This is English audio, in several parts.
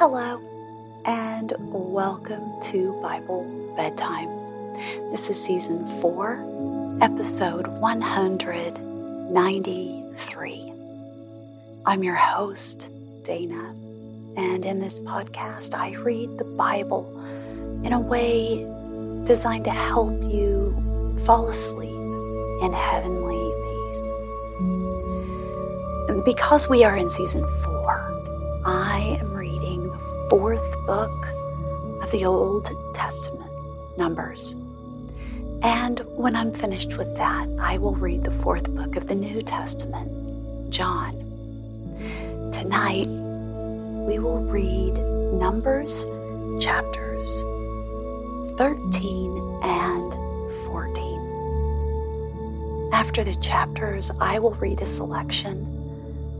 Hello, and welcome to Bible Bedtime. This is season four, episode 193. I'm your host, Dana, and in this podcast, I read the Bible in a way designed to help you fall asleep in heavenly peace. Because we are in season four, I am fourth book of the Old Testament, Numbers. And when I'm finished with that, I will read the fourth book of the New Testament, John. Tonight, we will read Numbers chapters 13 and 14. After the chapters, I will read a selection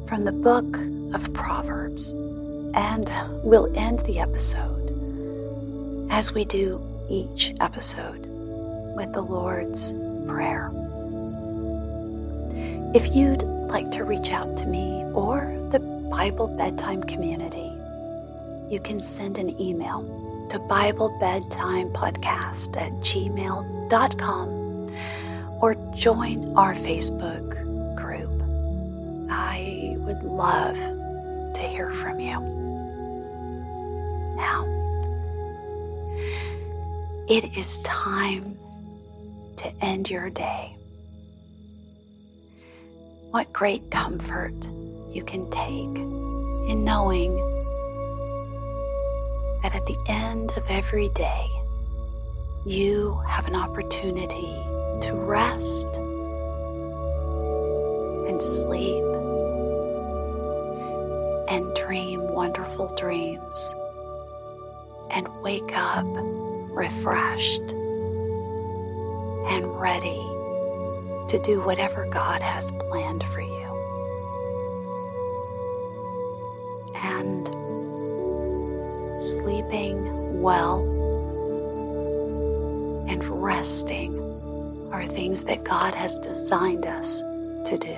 from the book of Proverbs, and we'll end the episode as we do each episode with the Lord's Prayer. If you'd like to reach out to me or the Bible Bedtime community, you can send an email to BibleBedtimePodcast at gmail.com or join our Facebook group. I would love to hear from you. Now, it is time to end your day. What great comfort you can take in knowing that at the end of every day, you have an opportunity to rest and sleep and dream wonderful dreams and wake up refreshed and ready to do whatever God has planned for you. And sleeping well and resting are things that God has designed us to do.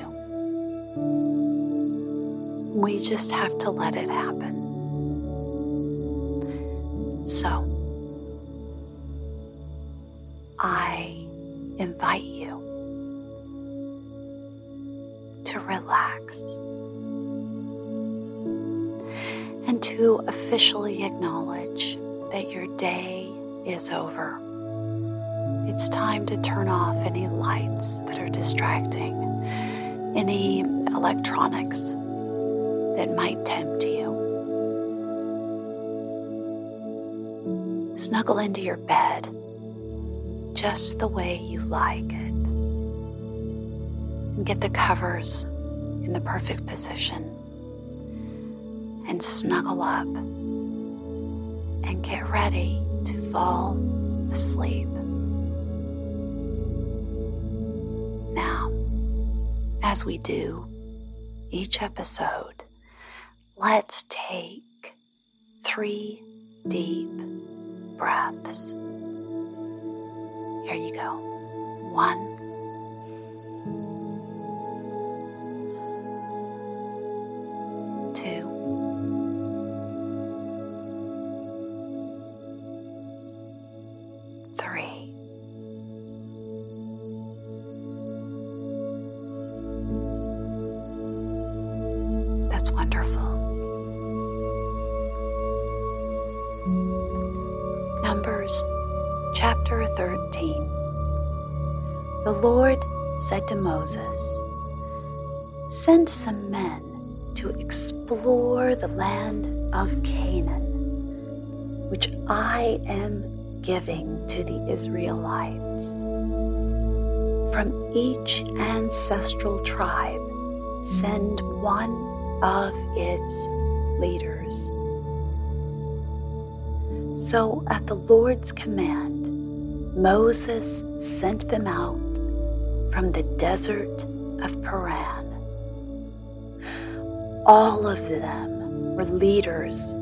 We just have to let it happen. Officially acknowledge that your day is over. It's time to turn off any lights that are distracting, any electronics that might tempt you. Snuggle into your bed just the way you like it. And get the covers in the perfect position. And snuggle up and get ready to fall asleep. Now, as we do each episode, let's take three deep breaths. Here you go. One, Moses, Send some men to explore the land of Canaan, which I am giving to the Israelites. From each ancestral tribe, send one of its leaders. So, at the Lord's command, Moses sent them out from the desert of Paran. All of them were leaders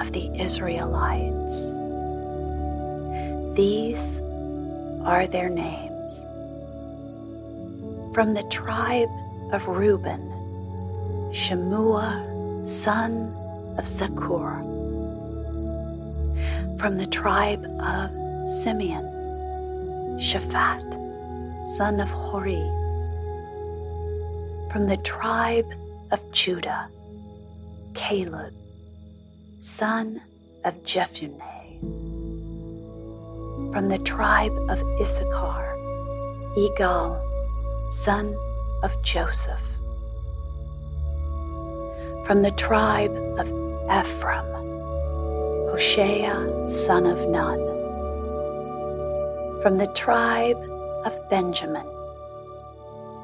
of the Israelites. These are their names. From the tribe of Reuben, Shammua, son of Zakkur From the tribe of Simeon, Shaphat, son of Hori. From the tribe of Judah, Caleb, son of Jephunneh. From the tribe of Issachar, Igal, son of Joseph. From the tribe of Ephraim, Hoshea, son of Nun. From the tribe of Benjamin,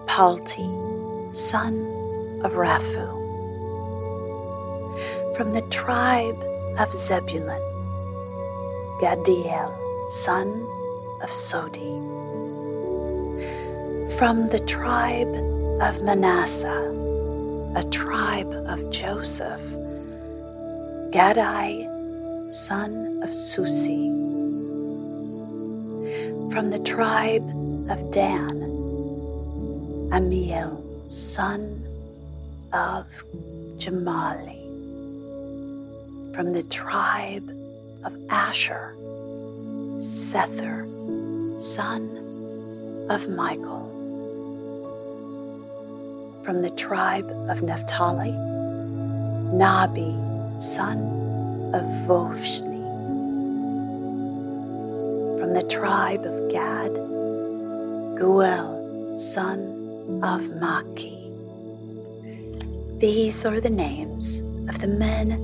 Palti, son of Raphu. From the tribe of Zebulun, Gaddiel, son of Sodi. From the tribe of Manasseh, a tribe of Joseph, Gaddi, son of Susi. From the tribe of Dan, Ammiel, son of Gemalli. From the tribe of Asher, Sethur, son of Michael. From the tribe of Naphtali, Nahbi, son of Vophsi. From the tribe of Gad, Geuel, son of Maki. These are the names of the men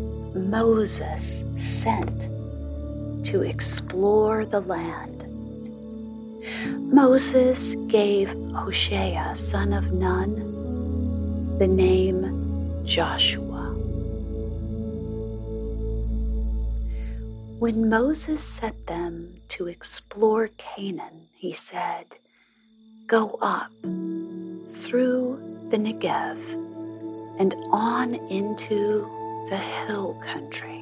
Moses sent to explore the land. Moses gave Hoshea, son of Nun, the name Joshua. When Moses set them to explore Canaan, he said, Go up through the Negev and on into the hill country.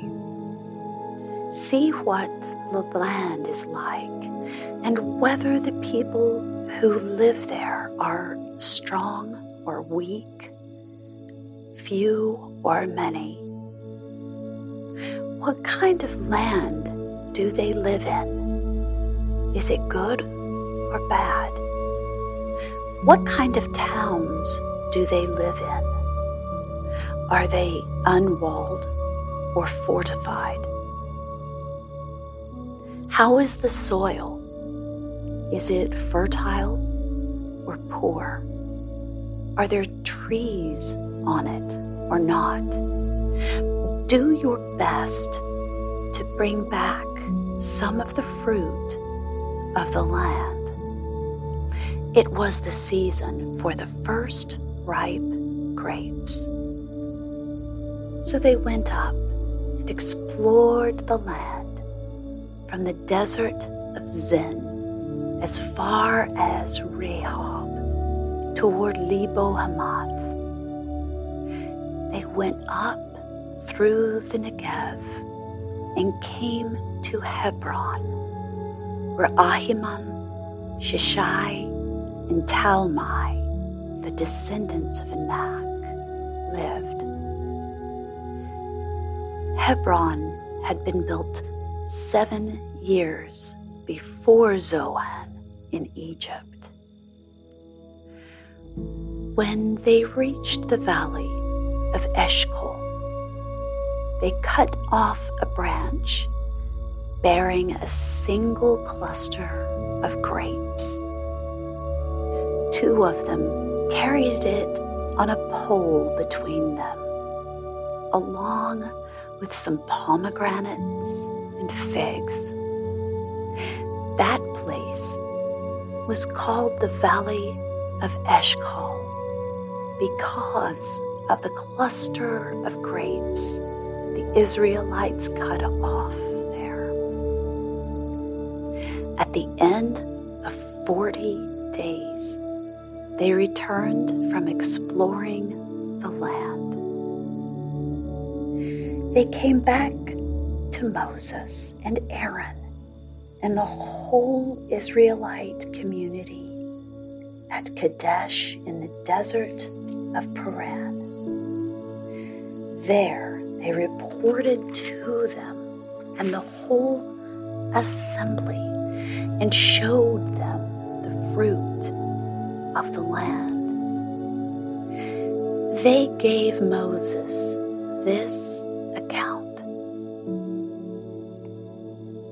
See what the land is like and whether the people who live there are strong or weak, few or many. What kind of land do they live in? Is it good or bad? What kind of towns do they live in? Are they unwalled or fortified? How is the soil? Is it fertile or poor? Are there trees on it or not? Do your best to bring back some of the fruit of the land. It was the season for the first ripe grapes. So they went up and explored the land from the desert of Zin as far as Rehob toward Lebo Hamath. They went up through the Negev and came to Hebron, where Ahiman, Sheshai, and Talmai, the descendants of Anak, lived. Hebron had been built seven years before Zoan in Egypt. When they reached the valley of Eshcol, they cut off a branch bearing a single cluster of grapes. Two of them carried it on a pole between them, along with some pomegranates and figs. That place was called the Valley of Eshcol because of the cluster of grapes the Israelites cut off there. At the end of 40 days, they returned from exploring the land. They came back to Moses and Aaron and the whole Israelite community at Kadesh in the desert of Paran. There they reported to them and the whole assembly and showed them the fruit of the land. They gave Moses this account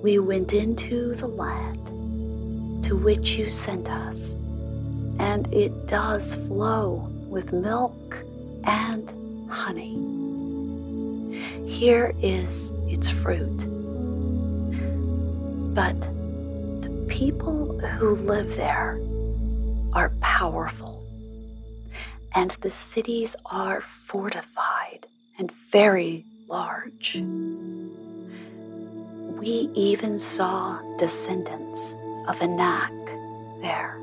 We went into the land to which you sent us, and it does flow with milk and honey. Here is its fruit. But the people who live there powerful, and the cities are fortified and very large. We even saw descendants of Anak there.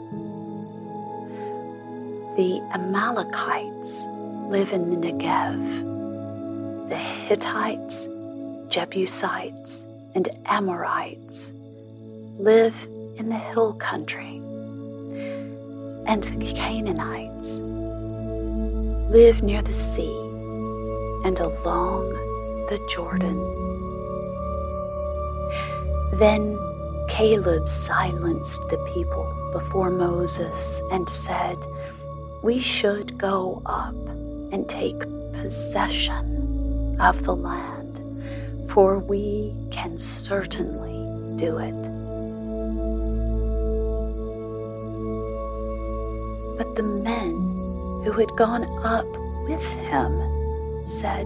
The Amalekites live in the Negev. The Hittites, Jebusites, and Amorites live in the hill country. And the Canaanites live near the sea and along the Jordan. Then Caleb silenced the people before Moses and said, We should go up and take possession of the land, for we can certainly do it. But the men who had gone up with him said,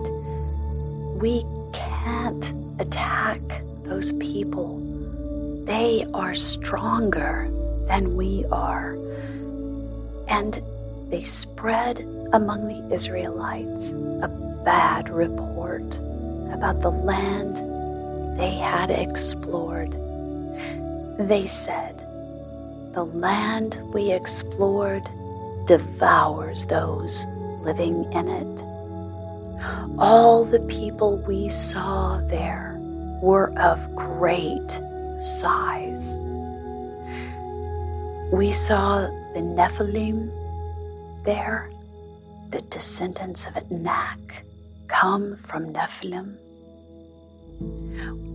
We can't attack those people they are stronger than we are. And they spread among the Israelites a bad report about the land they had explored. They said, The land we explored devours those living in it. All the people we saw there were of great size. We saw the Nephilim there, the descendants of Anak come from Nephilim.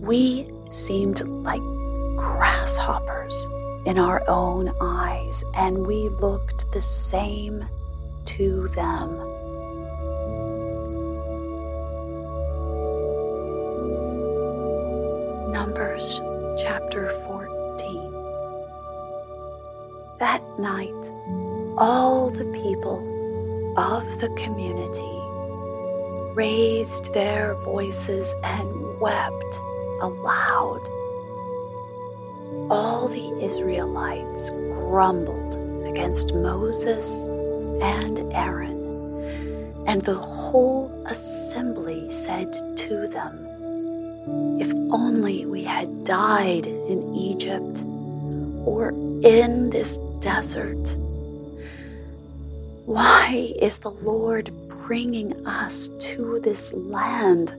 We seemed like grasshoppers in our own eyes, and we looked the same to them. Numbers chapter 14. That night, all the people of the community raised their voices and wept aloud. All the Israelites grumbled against Moses and Aaron, and the whole assembly said to them, if only we had died in Egypt or in this desert. Why is the Lord bringing us to this land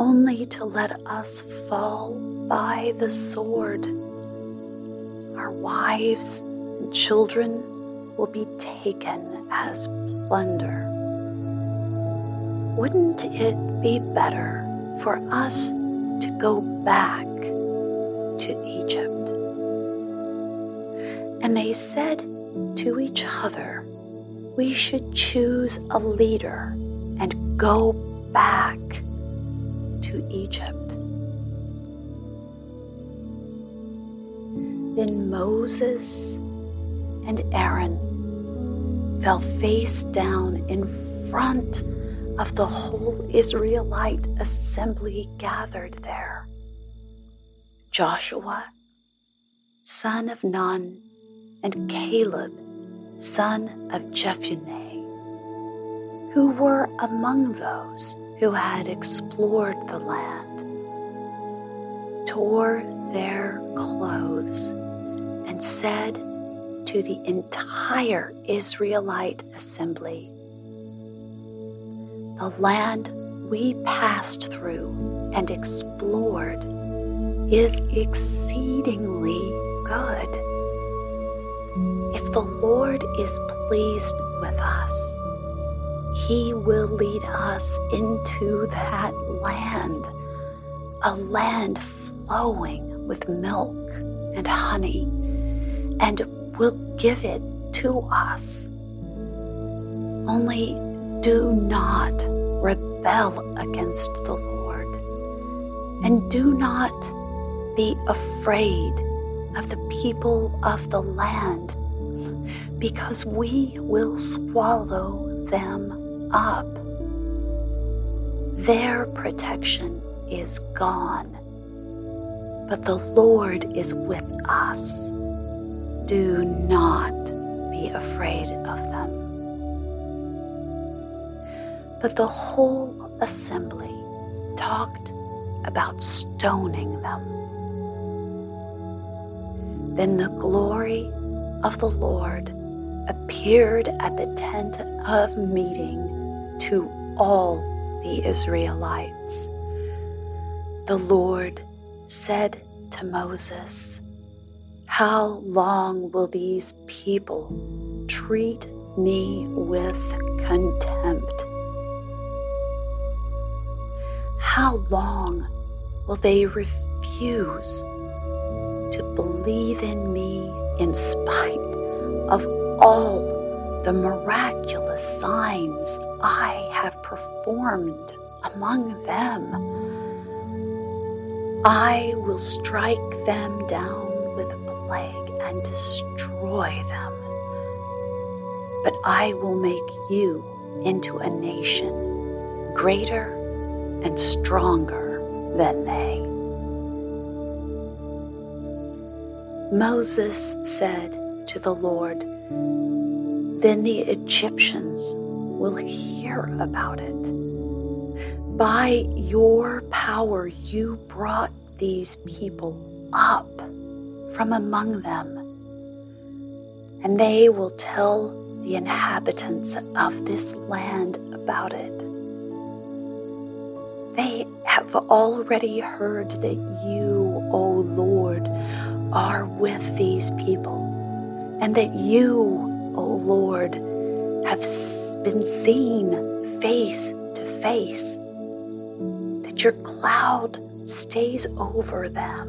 only to let us fall by the sword? Our wives children will be taken as plunder. Wouldn't it be better for us to go back to Egypt. And they said to each other, We should choose a leader and go back to Egypt. Then Moses and Aaron fell face down in front of the whole Israelite assembly gathered there. Joshua, son of Nun, and Caleb, son of Jephunneh, who were among those who had explored the land, tore their clothes and said to the entire Israelite assembly, the land we passed through and explored is exceedingly good. If the Lord is pleased with us, He will lead us into that land, a land flowing with milk and honey and will give it to us. Only do not rebel against the Lord and do not be afraid of the people of the land because we will swallow them up. Their protection is gone, but the Lord is with us. Do not be afraid of them. But the whole assembly talked about stoning them. Then the glory of the Lord appeared at the tent of meeting to all the Israelites. The Lord said to Moses, How long will these people treat me with contempt? How long will they refuse to believe in me in spite of all the miraculous signs I have performed among them. I will strike them down and destroy them. But I will make you into a nation greater and stronger than they. Moses said to the Lord, then the Egyptians will hear about it. By your power, you brought these people up from among them, and they will tell the inhabitants of this land about it. They have already heard that you, O Lord, are with these people, and that you, O Lord, have been seen face to face, that your cloud stays over them,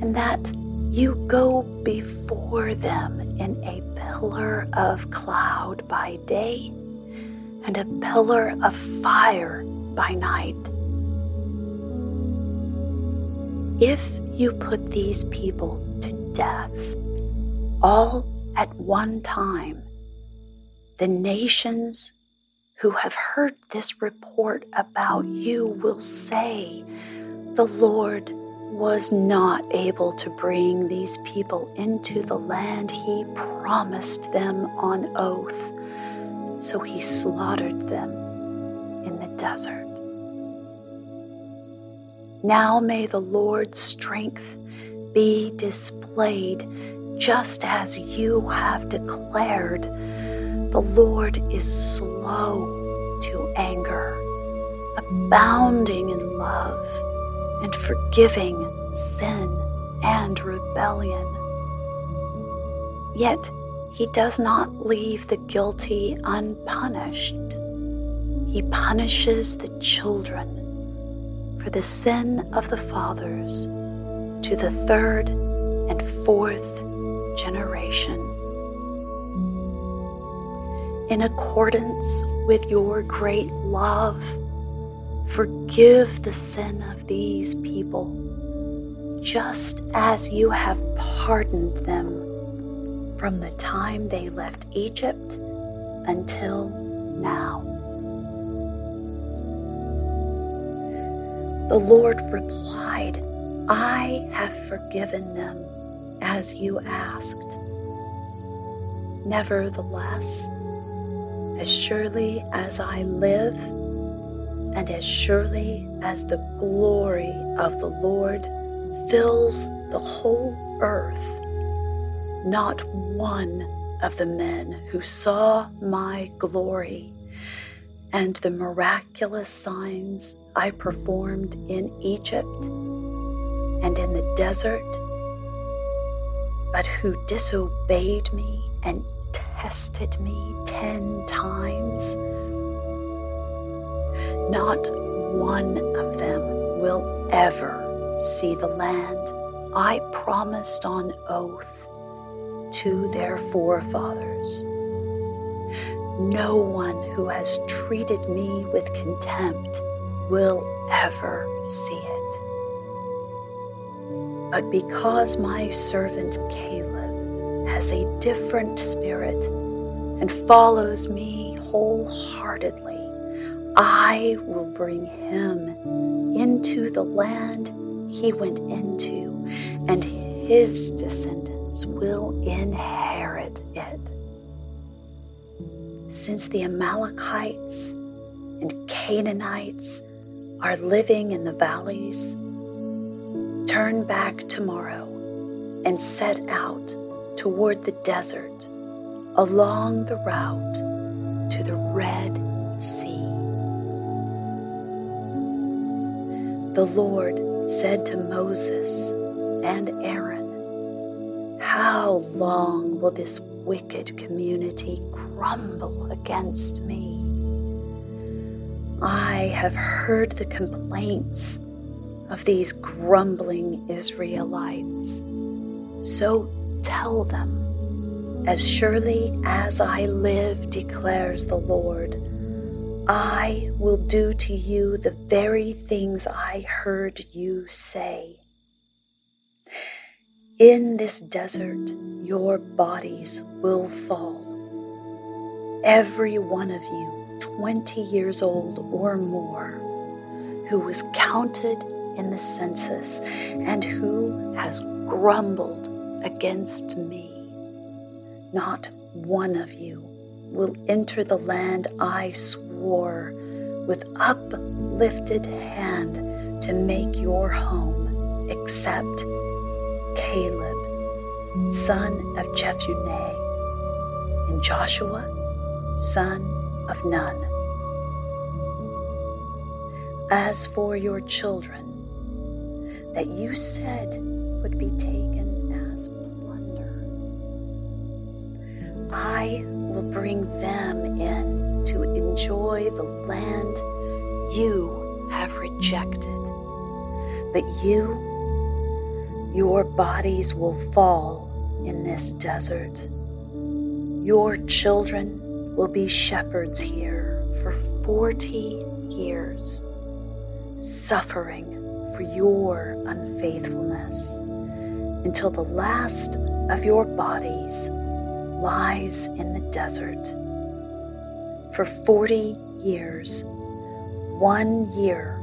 and that you go before them in a pillar of cloud by day and a pillar of fire by night. If you put these people to death, all at one time. The nations who have heard this report about you will say, The Lord was not able to bring these people into the land he promised them on oath, so he slaughtered them in the desert. Now may the Lord's strength be displayed just as you have declared, the Lord is slow to anger, abounding in love, and forgiving sin and rebellion. Yet he does not leave the guilty unpunished. He punishes the children for the sin of the fathers to the third and fourth generation. In accordance with your great love, forgive the sin of these people, just as you have pardoned them from the time they left Egypt until now. The Lord replied, I have forgiven them as you asked. Nevertheless, as surely as I live, and as surely as the glory of the Lord fills the whole earth, not one of the men who saw my glory and the miraculous signs I performed in Egypt and in the desert but who disobeyed me and tested me ten times, not one of them will ever see the land I promised on oath to their forefathers. No one who has treated me with contempt will ever see it. But because my servant Caleb has a different spirit and follows me wholeheartedly, I will bring him into the land he went into, and his descendants will inherit it. Since the Amalekites and Canaanites are living in the valleys, turn back tomorrow and set out toward the desert along the route to the Red Sea. The Lord said to Moses and Aaron, How long will this wicked community grumble against me? I have heard the complaints of these grumbling Israelites. So tell them, As surely as I live, declares the Lord, I will do to you the very things I heard you say. In this desert, your bodies will fall. Every one of you, 20 years old or more, who was counted in the census and who has grumbled against me. Not one of you will enter the land I swore with uplifted hand to make your home, except Caleb, son of Jephunneh, and Joshua, son of Nun. As for your children, that you said would be taken as plunder, I will bring them in to enjoy the land you have rejected. But you, your bodies will fall in this desert. Your children will be shepherds here for 40 years, suffering for your unfaithfulness until the last of your bodies lies in the desert. For 40 years, one year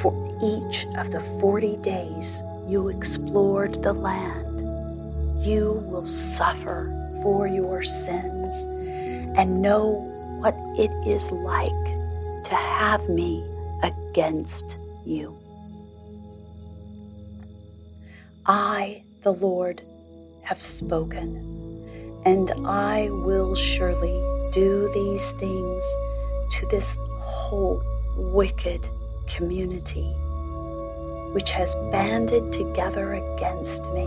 for each of the 40 days you explored the land, you will suffer for your sins and know what it is like to have me against you. I, the Lord, have spoken and I will surely do these things to this whole wicked community which has banded together against me.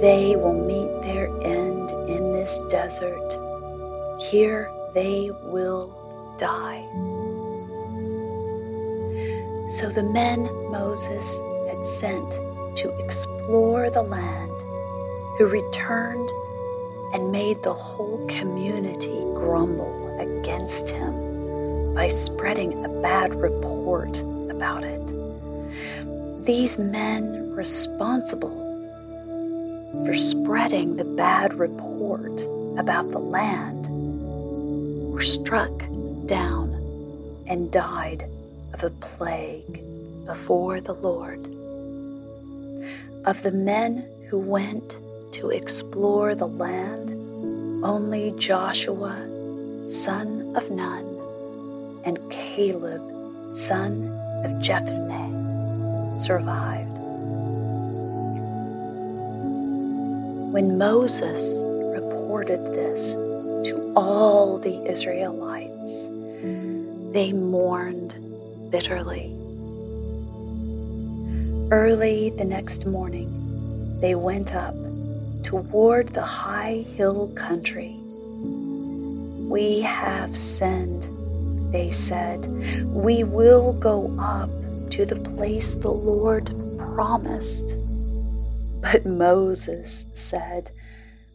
They will meet their end in this desert. Here they will die. So the men Moses had sent to explore the land who returned and made the whole community grumble against him by spreading a bad report about it. These men responsible for spreading the bad report about the land were struck down and died of a plague before the Lord. Of the men who went to explore the land, only Joshua, son of Nun, and Caleb, son of Jephunneh, survived. When Moses reported this to all the Israelites, they mourned bitterly. Early the next morning, they went up toward the high hill country. We have sinned, they said. We will go up to the place the Lord promised. But Moses said,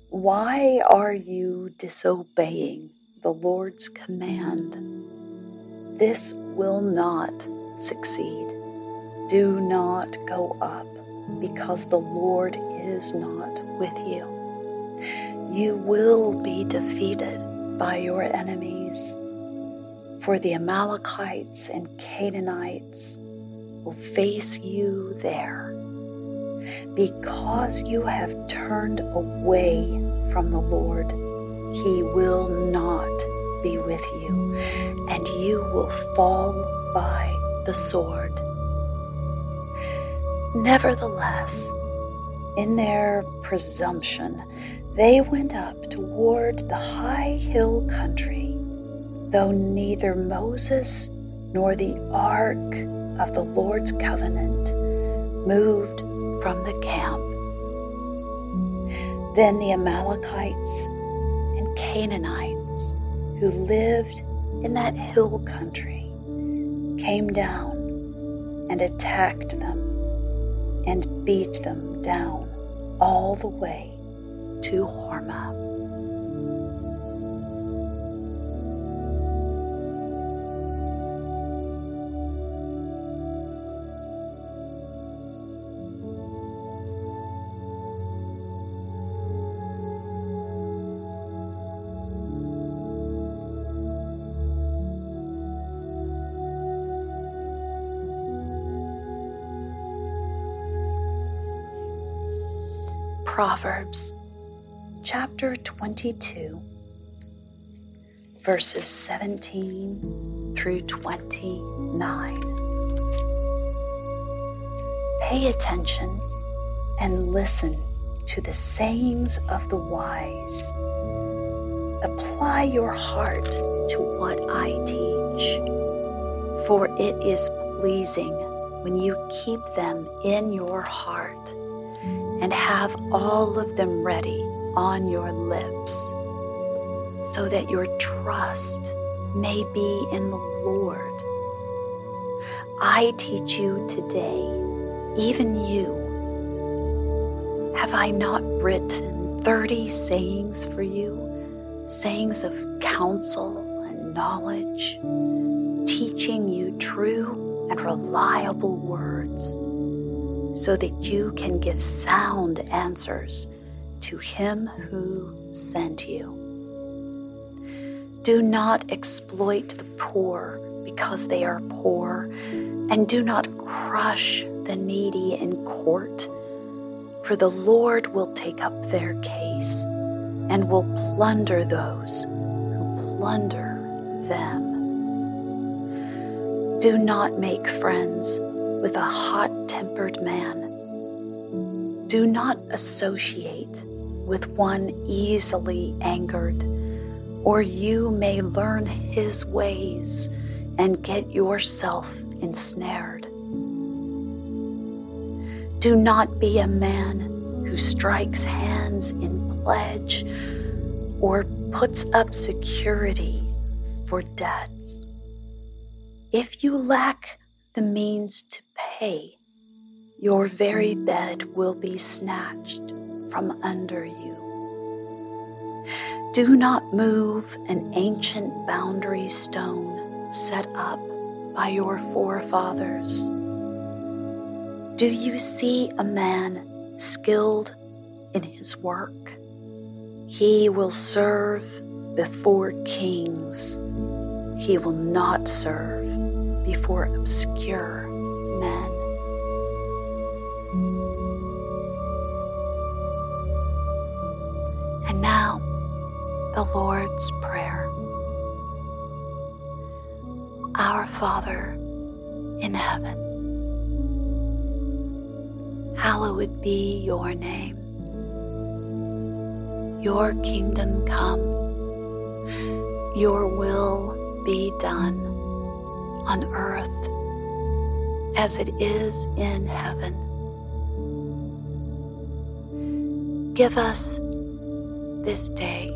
Why are you disobeying the Lord's command? This will not succeed. Do not go up, because the Lord is not with you. You will be defeated by your enemies, for the Amalekites and Canaanites will face you there. Because you have turned away from the Lord, He will not be with you, and you will fall by the sword. Nevertheless, in their presumption, they went up toward the high hill country, though neither Moses nor the ark of the Lord's covenant moved from the camp. Then the Amalekites and Canaanites who lived in that hill country came down and attacked them and beat them down all the way to Hormah. 22, verses 17 through 29. Pay attention and listen to the sayings of the wise. Apply your heart to what I teach, for it is pleasing when you keep them in your heart and have all of them ready on your lips, so that your trust may be in the Lord. I teach you today, even you. Have I not written 30 sayings for you? Sayings of counsel and knowledge, teaching you true and reliable words so that you can give sound answers to him who sent you. Do not exploit the poor because they are poor, and do not crush the needy in court, for the Lord will take up their case and will plunder those who plunder them. Do not make friends with a hot tempered man. Do not associate with one easily angered, or you may learn his ways and get yourself ensnared. Do not be a man who strikes hands in pledge or puts up security for debts. If you lack the means to pay, your very bed will be snatched from under you. Do not move an ancient boundary stone set up by your forefathers. Do you see a man skilled in his work? He will serve before kings. He will not serve before obscure men. The Lord's Prayer. Our Father in heaven, hallowed be your name. Your kingdom come, your will be done on earth as it is in heaven. Give us this day